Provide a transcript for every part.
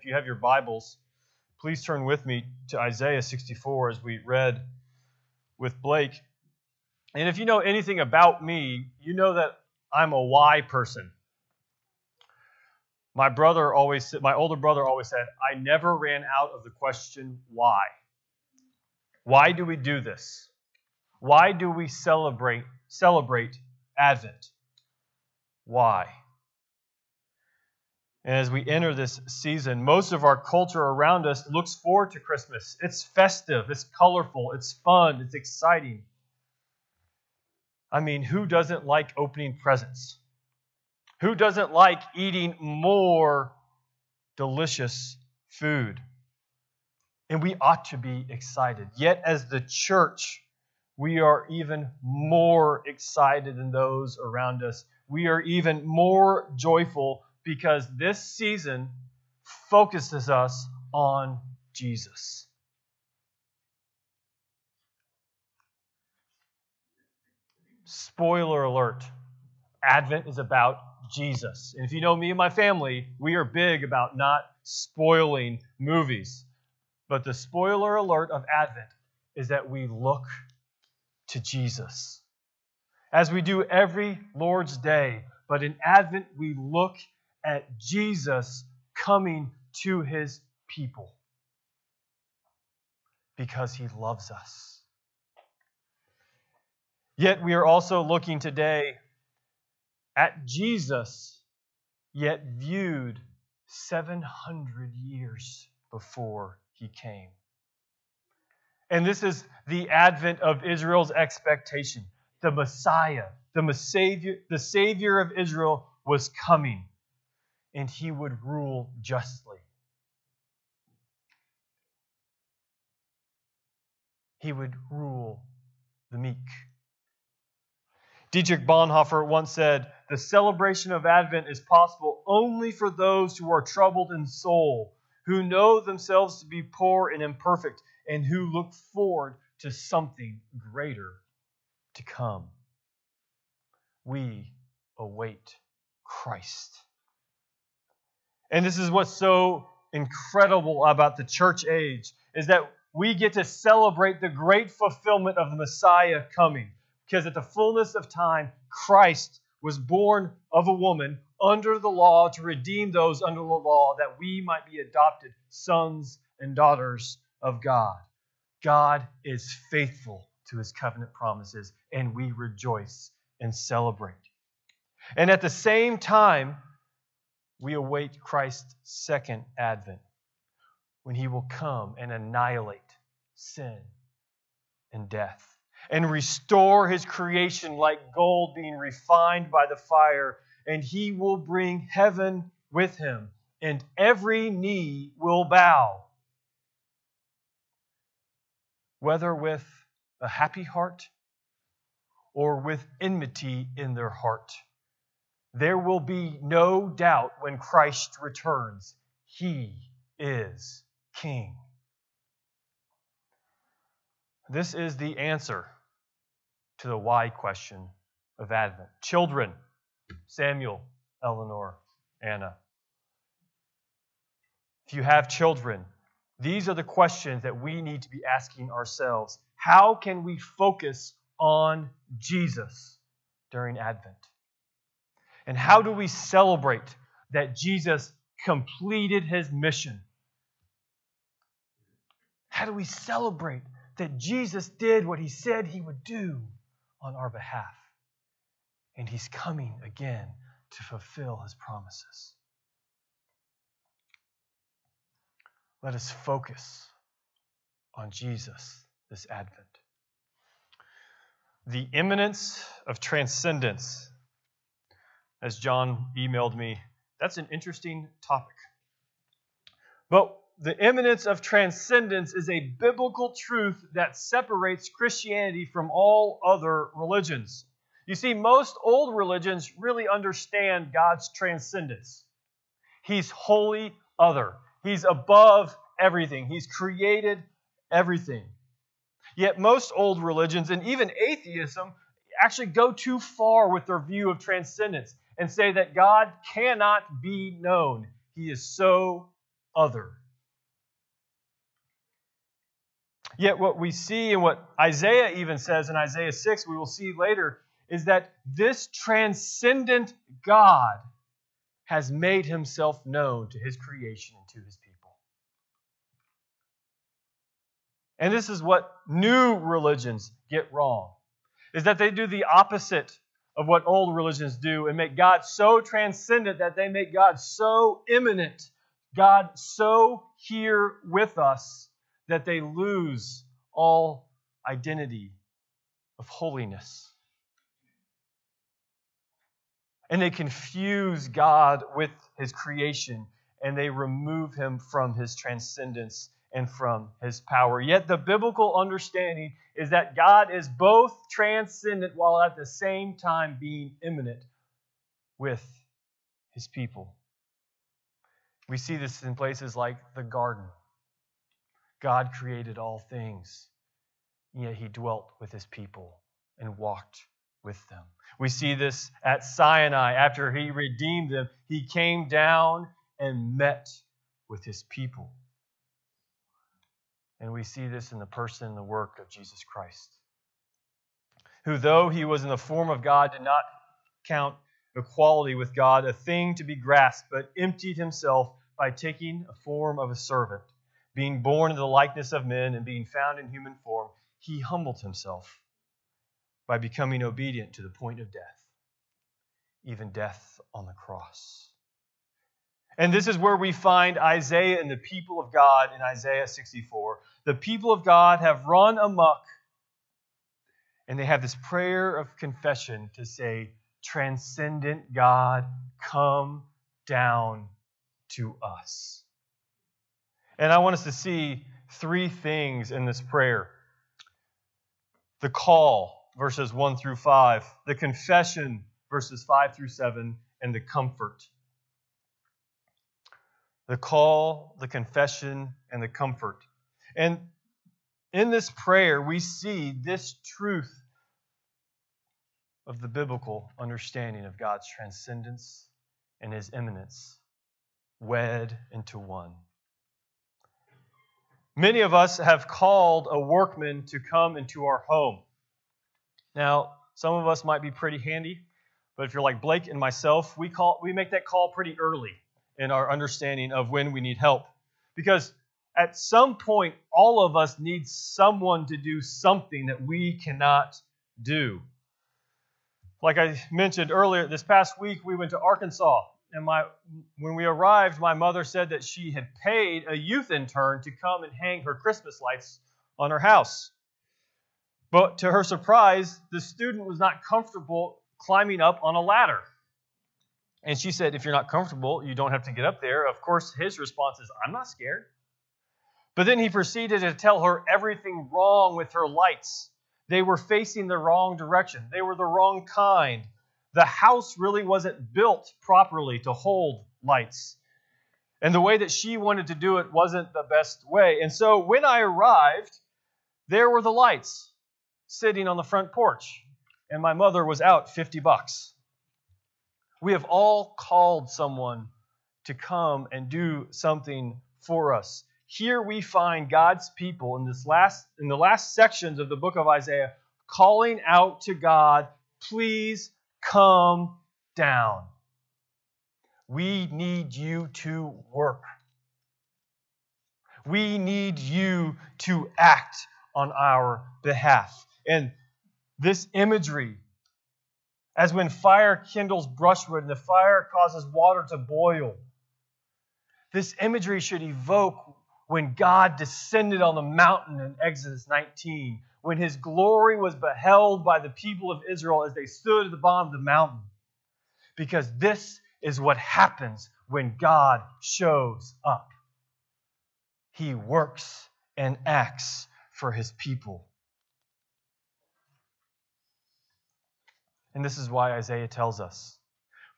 If you have your Bibles, please turn with me to Isaiah 64 as we read with Blake. And if you know anything about me, you know that I'm a why person. My brother always my older brother always said, I never ran out of the question why. Why do we do this? Why do we celebrate celebrate Advent? Why? And as we enter this season, most of our culture around us looks forward to Christmas. It's festive, it's colorful, it's fun, it's exciting. I mean, who doesn't like opening presents? Who doesn't like eating more delicious food? And we ought to be excited. Yet, as the church, we are even more excited than those around us. We are even more joyful because this season focuses us on Jesus. Spoiler alert Advent is about Jesus. And if you know me and my family, we are big about not spoiling movies. But the spoiler alert of Advent is that we look to Jesus. As we do every Lord's Day, but in Advent we look at Jesus coming to his people because he loves us. Yet we are also looking today at Jesus, yet viewed 700 years before he came. And this is the advent of Israel's expectation. The Messiah, the Savior, the Savior of Israel was coming and he would rule justly. He would rule the meek. Dietrich Bonhoeffer once said, The celebration of Advent is possible only for those who are troubled in soul, who know themselves to be poor and imperfect, and who look forward to something greater to come. We await Christ. And this is what's so incredible about the church age is that we get to celebrate the great fulfillment of the Messiah coming. Because at the fullness of time, Christ was born of a woman under the law to redeem those under the law that we might be adopted sons and daughters of God. God is faithful to his covenant promises, and we rejoice and celebrate. And at the same time, we await Christ's second advent when he will come and annihilate sin and death and restore his creation like gold being refined by the fire, and he will bring heaven with him, and every knee will bow. Whether with a happy heart or with enmity in their heart. There will be no doubt when Christ returns. He is King. This is the answer to the why question of Advent. Children, Samuel, Eleanor, Anna. If you have children, these are the questions that we need to be asking ourselves. How can we focus on Jesus during Advent? And how do we celebrate that Jesus completed his mission? How do we celebrate that Jesus did what he said he would do on our behalf? And he's coming again to fulfill his promises. Let us focus on Jesus this Advent. The immanence of transcendence as John emailed me, that's an interesting topic. But the immanence of transcendence is a biblical truth that separates Christianity from all other religions. You see, most old religions really understand God's transcendence. He's wholly other, He's above everything, He's created everything. Yet, most old religions and even atheism actually go too far with their view of transcendence and say that God cannot be known. He is so other. Yet, what we see and what Isaiah even says in Isaiah 6, we will see later, is that this transcendent God has made himself known to his creation and to his people. And this is what new religions get wrong is that they do the opposite of what old religions do and make God so transcendent that they make God so immanent, God so here with us that they lose all identity of holiness. And they confuse God with his creation and they remove him from his transcendence and from his power. Yet the biblical understanding is that God is both transcendent while at the same time being immanent with his people. We see this in places like the garden. God created all things, yet he dwelt with his people and walked with them. We see this at Sinai. After he redeemed them, he came down and met with his people. And we see this in the person and the work of Jesus Christ, who, though he was in the form of God, did not count equality with God a thing to be grasped, but emptied himself by taking a form of a servant. Being born in the likeness of men and being found in human form, he humbled himself by becoming obedient to the point of death, even death on the cross. And this is where we find Isaiah and the people of God in Isaiah 64. The people of God have run amok, and they have this prayer of confession to say, Transcendent God, come down to us. And I want us to see three things in this prayer the call, verses 1 through 5, the confession, verses 5 through 7, and the comfort, the call, the confession, and the comfort. And in this prayer, we see this truth of the biblical understanding of God's transcendence and his immanence wed into one. Many of us have called a workman to come into our home. Now, some of us might be pretty handy, but if you're like Blake and myself, we call we make that call pretty early in our understanding of when we need help. Because at some point, all of us need someone to do something that we cannot do. Like I mentioned earlier, this past week we went to Arkansas, and my when we arrived, my mother said that she had paid a youth intern to come and hang her Christmas lights on her house. But to her surprise, the student was not comfortable climbing up on a ladder. And she said, If you're not comfortable, you don't have to get up there. Of course, his response is, I'm not scared. But then he proceeded to tell her everything wrong with her lights. They were facing the wrong direction, they were the wrong kind. The house really wasn't built properly to hold lights. And the way that she wanted to do it wasn't the best way. And so when I arrived, there were the lights sitting on the front porch, and my mother was out 50 bucks. We have all called someone to come and do something for us. Here we find God's people in this last in the last sections of the book of Isaiah calling out to God, "Please come down. We need you to work. We need you to act on our behalf." And this imagery as when fire kindles brushwood and the fire causes water to boil. This imagery should evoke when God descended on the mountain in Exodus 19, when his glory was beheld by the people of Israel as they stood at the bottom of the mountain. Because this is what happens when God shows up. He works and acts for his people. And this is why Isaiah tells us.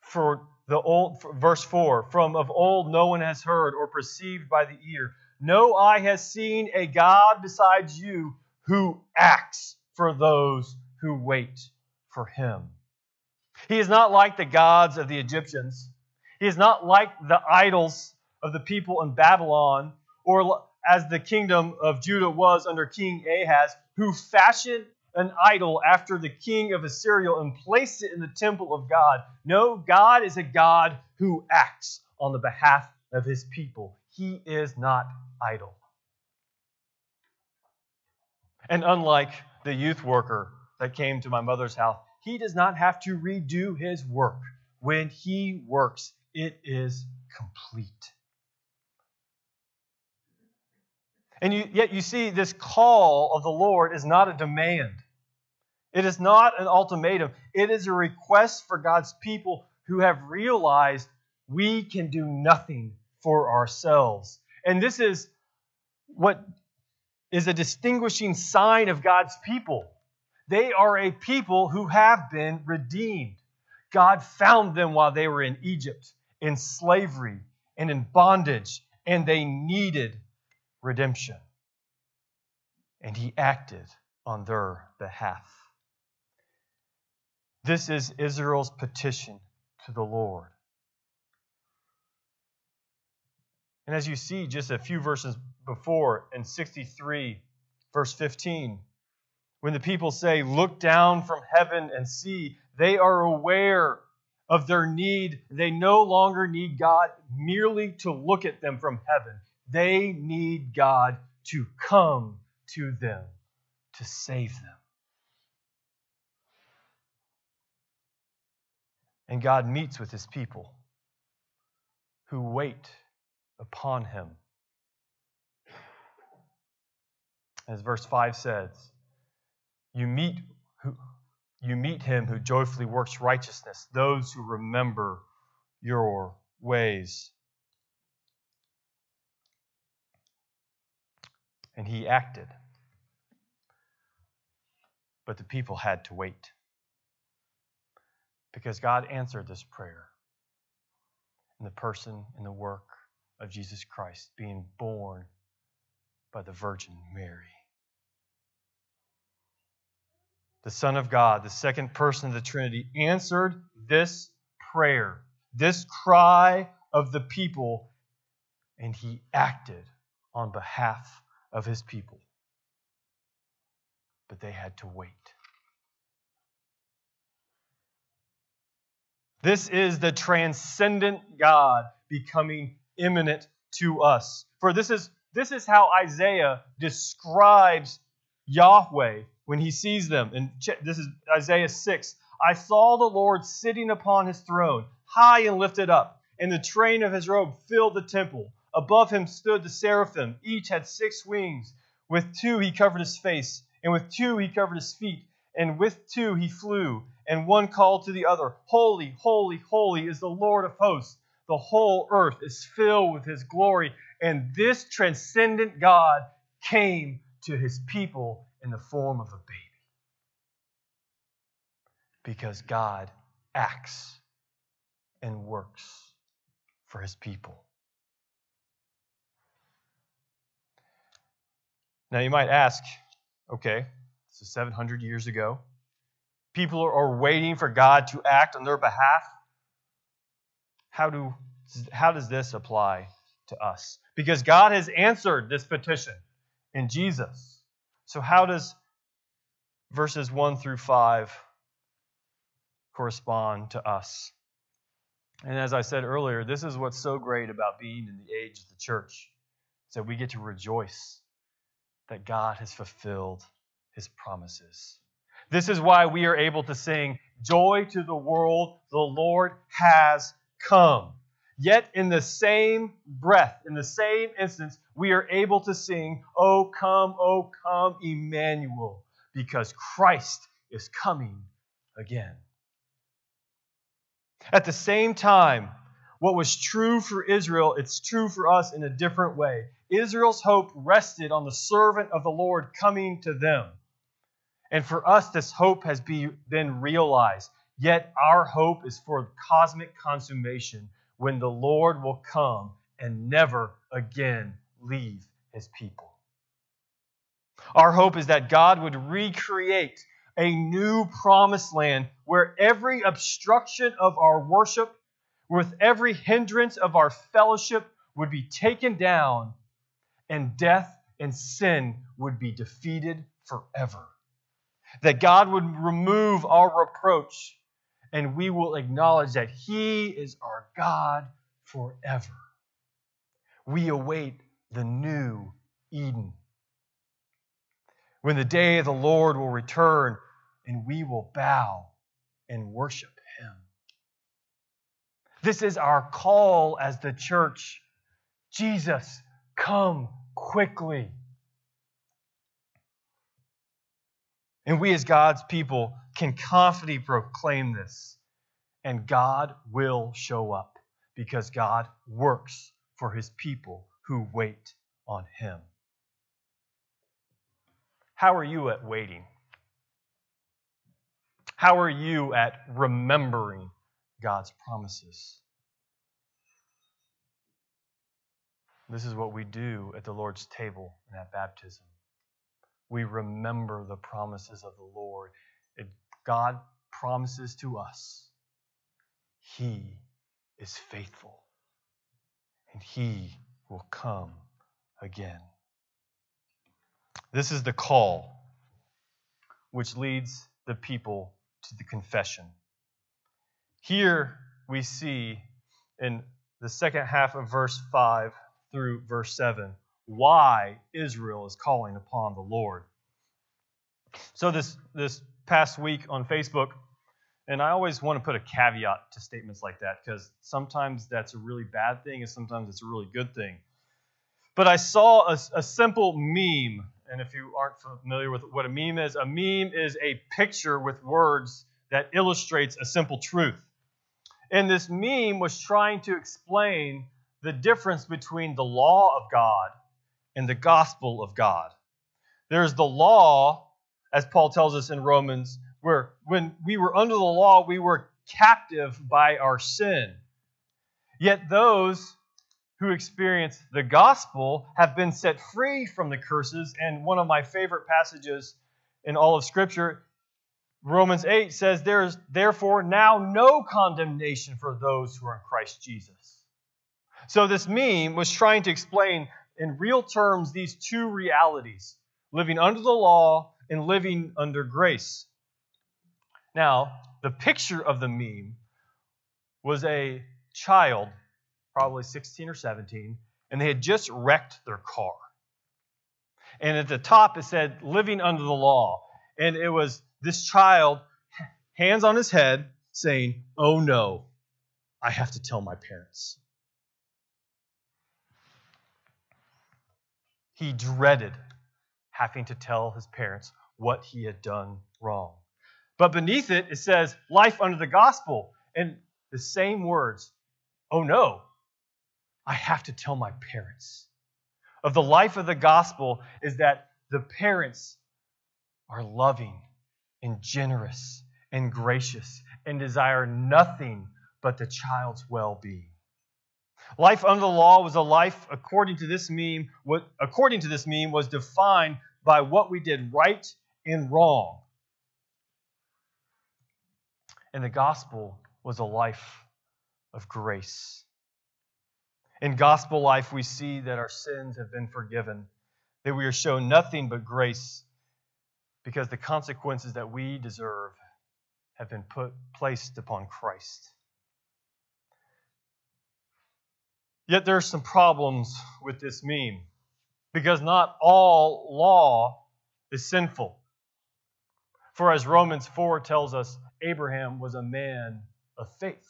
For the old verse 4, from of old no one has heard or perceived by the ear. No eye has seen a God besides you who acts for those who wait for him. He is not like the gods of the Egyptians. He is not like the idols of the people in Babylon, or as the kingdom of Judah was under King Ahaz, who fashioned an idol after the king of Assyria and placed it in the temple of God. No, God is a God who acts on the behalf of his people. He is not idle. And unlike the youth worker that came to my mother's house, he does not have to redo his work. When he works, it is complete. And you, yet you see, this call of the Lord is not a demand. It is not an ultimatum. It is a request for God's people who have realized we can do nothing for ourselves. And this is what is a distinguishing sign of God's people. They are a people who have been redeemed. God found them while they were in Egypt, in slavery, and in bondage, and they needed redemption. And He acted on their behalf. This is Israel's petition to the Lord. And as you see just a few verses before in 63, verse 15, when the people say, Look down from heaven and see, they are aware of their need. They no longer need God merely to look at them from heaven, they need God to come to them to save them. And God meets with his people who wait upon him. As verse 5 says, you meet, who, you meet him who joyfully works righteousness, those who remember your ways. And he acted. But the people had to wait. Because God answered this prayer in the person and the work of Jesus Christ being born by the Virgin Mary. The Son of God, the second person of the Trinity, answered this prayer, this cry of the people, and he acted on behalf of his people. But they had to wait. This is the transcendent God becoming immanent to us. For this is, this is how Isaiah describes Yahweh when he sees them. And this is Isaiah 6. I saw the Lord sitting upon his throne, high and lifted up, and the train of his robe filled the temple. Above him stood the seraphim. Each had six wings. With two he covered his face, and with two he covered his feet, and with two he flew. And one called to the other, Holy, holy, holy is the Lord of hosts the whole earth is filled with his glory. And this transcendent God came to his people in the form of a baby. Because God acts and works for his people. Now you might ask, okay, this is 700 years ago. People are waiting for God to act on their behalf how, do, how does this apply to us? Because God has answered this petition in Jesus. So, how does verses 1 through 5 correspond to us? And as I said earlier, this is what's so great about being in the age of the church, is that we get to rejoice that God has fulfilled his promises. This is why we are able to sing, Joy to the world, the Lord has come. Yet, in the same breath, in the same instance, we are able to sing, Oh, come, oh, come, Emmanuel, because Christ is coming again. At the same time, what was true for Israel, it's true for us in a different way. Israel's hope rested on the servant of the Lord coming to them. And for us, this hope has be, been realized. Yet our hope is for cosmic consummation when the Lord will come and never again leave his people. Our hope is that God would recreate a new promised land where every obstruction of our worship, with every hindrance of our fellowship, would be taken down, and death and sin would be defeated forever. That God would remove our reproach, and we will acknowledge that He is our God forever. We await the new Eden. When the day of the Lord will return, and we will bow and worship Him. This is our call as the church. Jesus, come quickly. And we, as God's people, can confidently proclaim this. And God will show up because God works for his people who wait on him. How are you at waiting? How are you at remembering God's promises? This is what we do at the Lord's table and at baptism. We remember the promises of the Lord. It, God promises to us He is faithful and He will come again. This is the call which leads the people to the confession. Here we see in the second half of verse 5 through verse 7 why Israel is calling upon the Lord. So this this past week on Facebook, and I always want to put a caveat to statements like that because sometimes that's a really bad thing and sometimes it's a really good thing. But I saw a, a simple meme, and if you aren't familiar with what a meme is, a meme is a picture with words that illustrates a simple truth. And this meme was trying to explain the difference between the law of God and the gospel of God. There's the law, as Paul tells us in Romans, where when we were under the law, we were captive by our sin. Yet those who experience the gospel have been set free from the curses. And one of my favorite passages in all of Scripture, Romans 8, says, There is therefore now no condemnation for those who are in Christ Jesus. So this meme was trying to explain in real terms these two realities living under the law and living under grace. Now, the picture of the meme was a child, probably 16 or 17, and they had just wrecked their car. And at the top it said, living under the law. And it was this child, hands on his head, saying, Oh no, I have to tell my parents. He dreaded having to tell his parents what he had done wrong. But beneath it, it says, life under the gospel. And the same words, oh no, I have to tell my parents. Of the life of the gospel is that the parents are loving and generous and gracious and desire nothing but the child's well being. Life under the law was a life according to this meme, what according to this meme was defined by what we did right and wrong. And the gospel was a life of grace. In gospel life, we see that our sins have been forgiven, that we are shown nothing but grace because the consequences that we deserve have been put placed upon Christ. Yet there are some problems with this meme because not all law is sinful. For as Romans 4 tells us, Abraham was a man of faith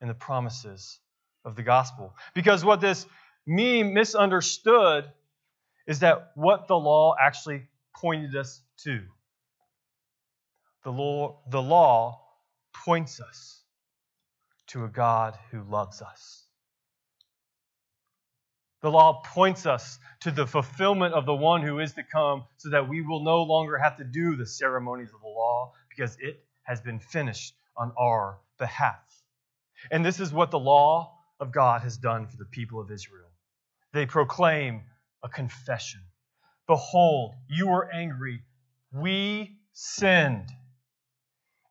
in the promises of the gospel. Because what this meme misunderstood is that what the law actually pointed us to. The law, the law points us to a God who loves us. The law points us to the fulfillment of the one who is to come so that we will no longer have to do the ceremonies of the law because it has been finished on our behalf. And this is what the law of God has done for the people of Israel. They proclaim a confession Behold, you were angry. We sinned.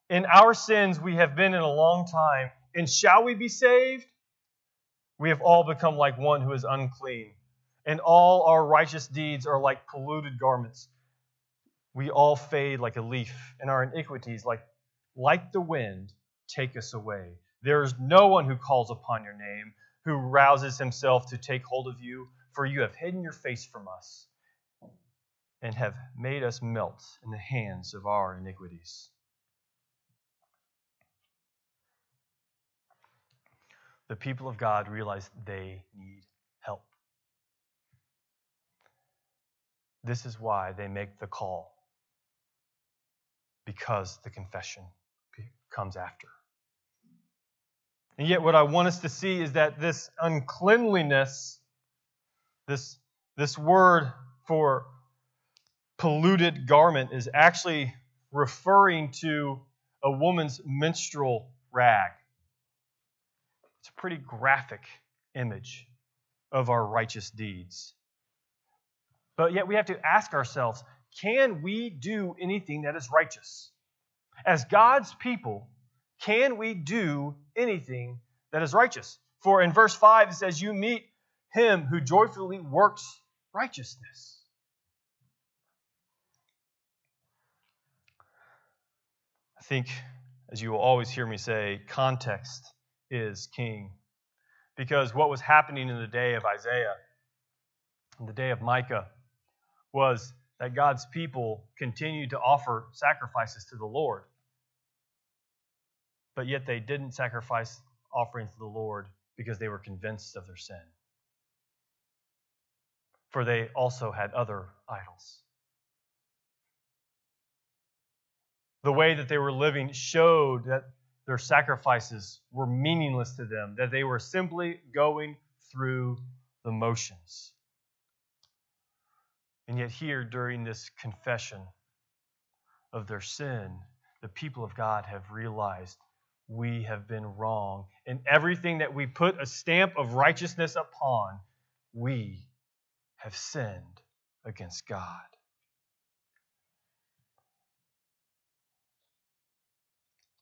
In our sins we have been in a long time. And shall we be saved? We have all become like one who is unclean, and all our righteous deeds are like polluted garments. We all fade like a leaf, and our iniquities, like, like the wind, take us away. There is no one who calls upon your name, who rouses himself to take hold of you, for you have hidden your face from us and have made us melt in the hands of our iniquities. The people of God realize they need help. This is why they make the call, because the confession comes after. And yet, what I want us to see is that this uncleanliness, this, this word for polluted garment is actually referring to a woman's menstrual rag. It's a pretty graphic image of our righteous deeds. But yet we have to ask ourselves can we do anything that is righteous? As God's people, can we do anything that is righteous? For in verse 5 it says, You meet him who joyfully works righteousness. I think, as you will always hear me say, context is king. Because what was happening in the day of Isaiah, in the day of Micah, was that God's people continued to offer sacrifices to the Lord. But yet they didn't sacrifice offerings to the Lord because they were convinced of their sin. For they also had other idols. the way that they were living showed that their sacrifices were meaningless to them, that they were simply going through the motions. And yet, here during this confession of their sin, the people of God have realized we have been wrong. And everything that we put a stamp of righteousness upon, we have sinned against God.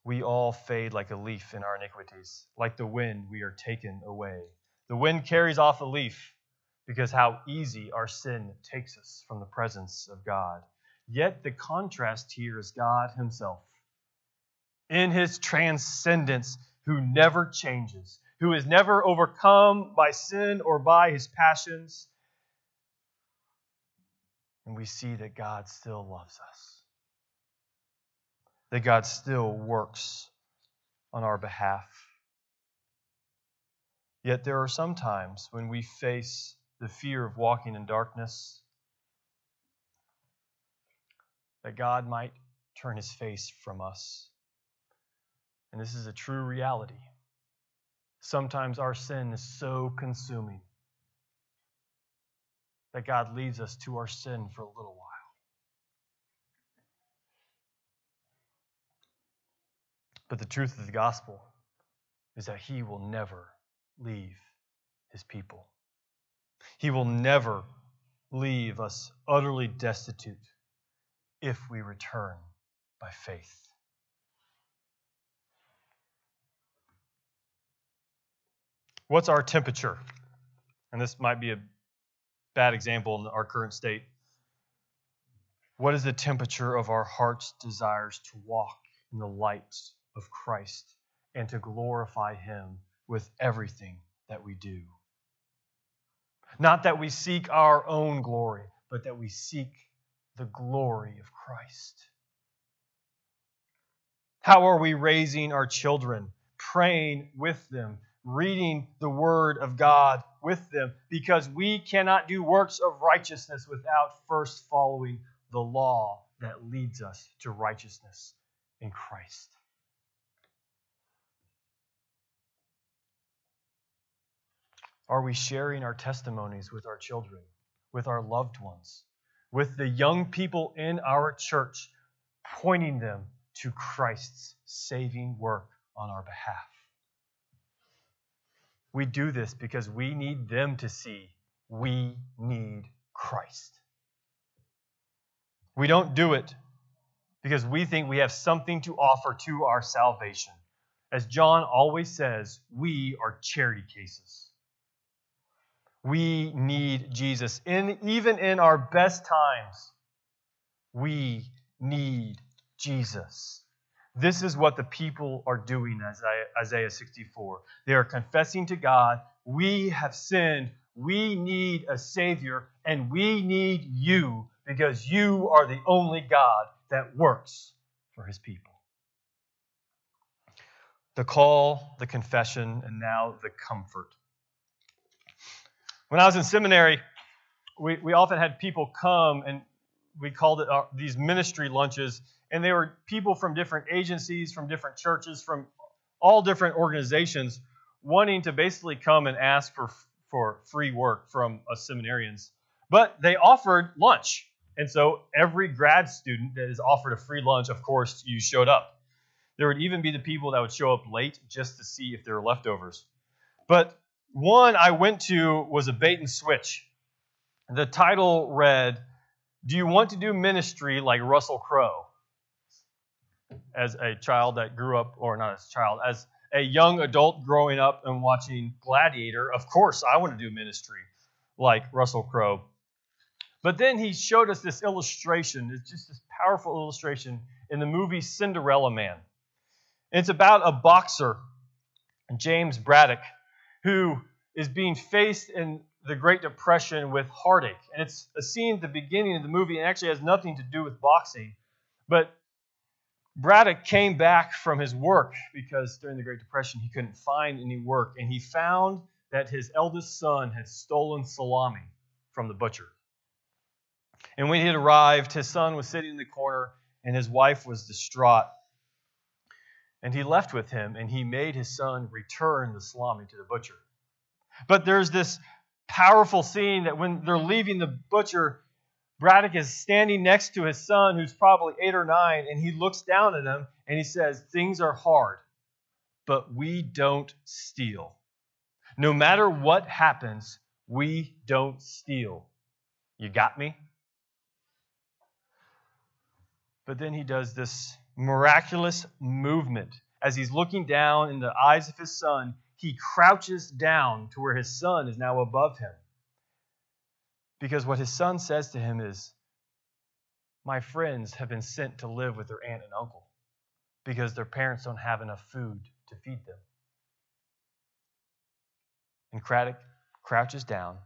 We all fade like a leaf in our iniquities. Like the wind, we are taken away. The wind carries off a leaf because how easy our sin takes us from the presence of God. Yet the contrast here is God Himself. In His transcendence, who never changes, who is never overcome by sin or by His passions. And we see that God still loves us that God still works on our behalf. Yet there are some times when we face the fear of walking in darkness that God might turn his face from us. And this is a true reality. Sometimes our sin is so consuming that God leads us to our sin for a little while. But the truth of the gospel is that he will never leave his people. He will never leave us utterly destitute if we return by faith. What's our temperature? And this might be a bad example in our current state. What is the temperature of our heart's desires to walk in the light of Christ and to glorify Him with everything that we do. Not that we seek our own glory, but that we seek the glory of Christ. How are we raising our children? Praying with them, reading the Word of God with them, because we cannot do works of righteousness without first following the law that leads us to righteousness in Christ. Are we sharing our testimonies with our children, with our loved ones, with the young people in our church, pointing them to Christ's saving work on our behalf? We do this because we need them to see we need Christ. We don't do it because we think we have something to offer to our salvation. As John always says, we are charity cases. We need Jesus. In, even in our best times, we need Jesus. This is what the people are doing, Isaiah 64. They are confessing to God, We have sinned. We need a Savior, and we need you because you are the only God that works for his people. The call, the confession, and now the comfort. When I was in seminary, we, we often had people come and we called it uh, these ministry lunches and they were people from different agencies, from different churches, from all different organizations wanting to basically come and ask for, for free work from us seminarians. But they offered lunch. And so every grad student that is offered a free lunch, of course, you showed up. There would even be the people that would show up late just to see if there were leftovers. But one I went to was a bait and switch. The title read, Do you want to do ministry like Russell Crowe? as a child that grew up, or not as a child, as a young adult growing up and watching Gladiator, of course I want to do ministry like Russell Crowe. But then he showed us this illustration. It's just this powerful illustration in the movie Cinderella Man. It's about a boxer, James Braddock, who is being faced in the Great Depression with heartache. And it's a scene at the beginning of the movie and actually has nothing to do with boxing. But Braddock came back from his work because during the Great Depression he couldn't find any work, and he found that his eldest son had stolen salami from the butcher. And when he had arrived, his son was sitting in the corner, and his wife was distraught. And he left with him, and he made his son return the salami to the butcher. But there's this powerful scene that when they're leaving the butcher, Braddock is standing next to his son, who's probably eight or nine, and he looks down at him and he says, Things are hard, but we don't steal. No matter what happens, we don't steal. You got me? But then he does this miraculous movement. As he's looking down in the eyes of his son, he crouches down to where his son is now above him. Because what his son says to him is, My friends have been sent to live with their aunt and uncle because their parents don't have enough food to feed them. And Craddock crouches down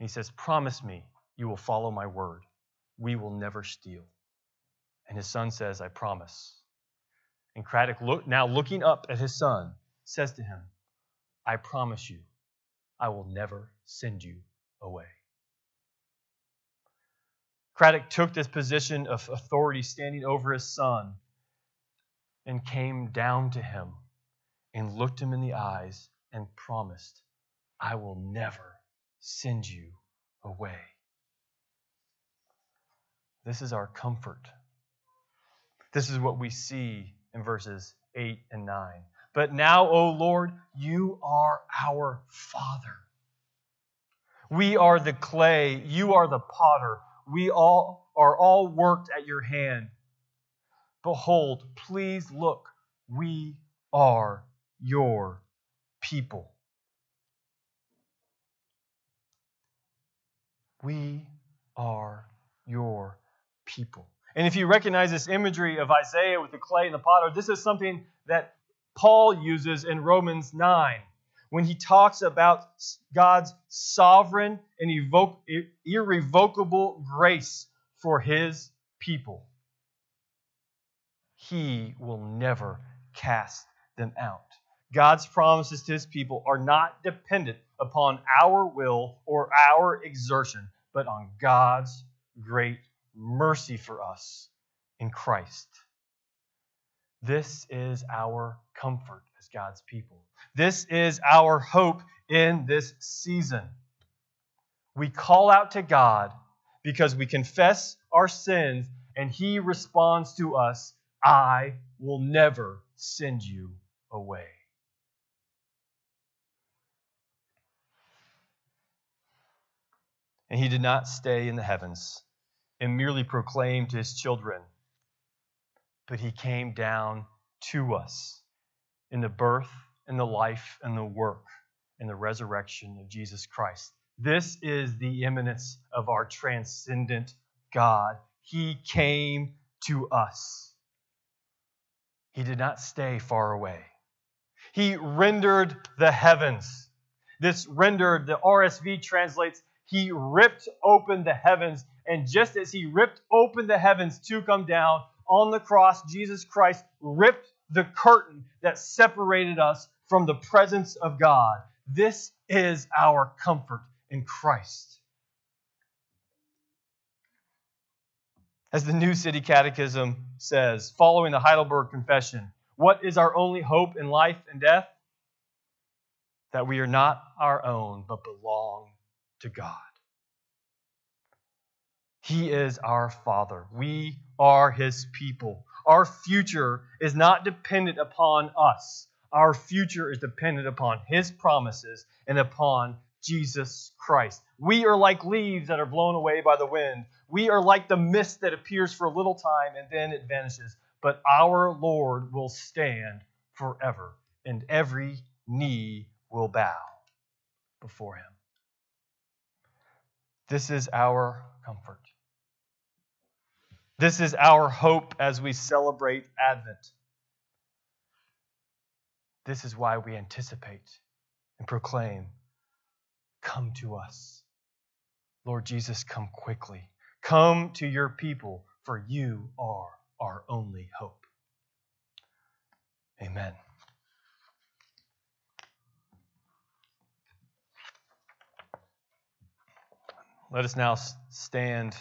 and he says, Promise me you will follow my word. We will never steal. And his son says, I promise. And Craddock, look, now looking up at his son, says to him, I promise you, I will never send you away. Craddock took this position of authority standing over his son and came down to him and looked him in the eyes and promised, I will never send you away. This is our comfort. This is what we see in verses 8 and 9. But now, O Lord, you are our Father. We are the clay, you are the potter we all are all worked at your hand. Behold, please look, we are your people. We are your people. And if you recognize this imagery of Isaiah with the clay and the potter, this is something that Paul uses in Romans 9 when he talks about God's sovereign and irrevocable grace for his people. He will never cast them out. God's promises to his people are not dependent upon our will or our exertion, but on God's great mercy for us in Christ. This is our comfort as God's people. This is our hope in this season. We call out to God because we confess our sins and He responds to us I will never send you away. And He did not stay in the heavens and merely proclaimed to His children, but He came down to us in the birth and the life and the work and the resurrection of Jesus Christ. This is the immanence of our transcendent God. He came to us. He did not stay far away. He rendered the heavens. This rendered, the RSV translates, He ripped open the heavens. And just as He ripped open the heavens to come down on the cross, Jesus Christ ripped the curtain that separated us from the presence of God. This is our comfort in Christ. As the New City Catechism says, following the Heidelberg Confession, what is our only hope in life and death? That we are not our own, but belong to God. He is our Father. We are His people. Our future is not dependent upon us. Our future is dependent upon His promises and upon Jesus Christ. We are like leaves that are blown away by the wind. We are like the mist that appears for a little time and then it vanishes. But our Lord will stand forever, and every knee will bow before Him. This is our comfort. This is our hope as we celebrate Advent. This is why we anticipate and proclaim Come to us. Lord Jesus, come quickly. Come to your people, for you are our only hope. Amen. Let us now stand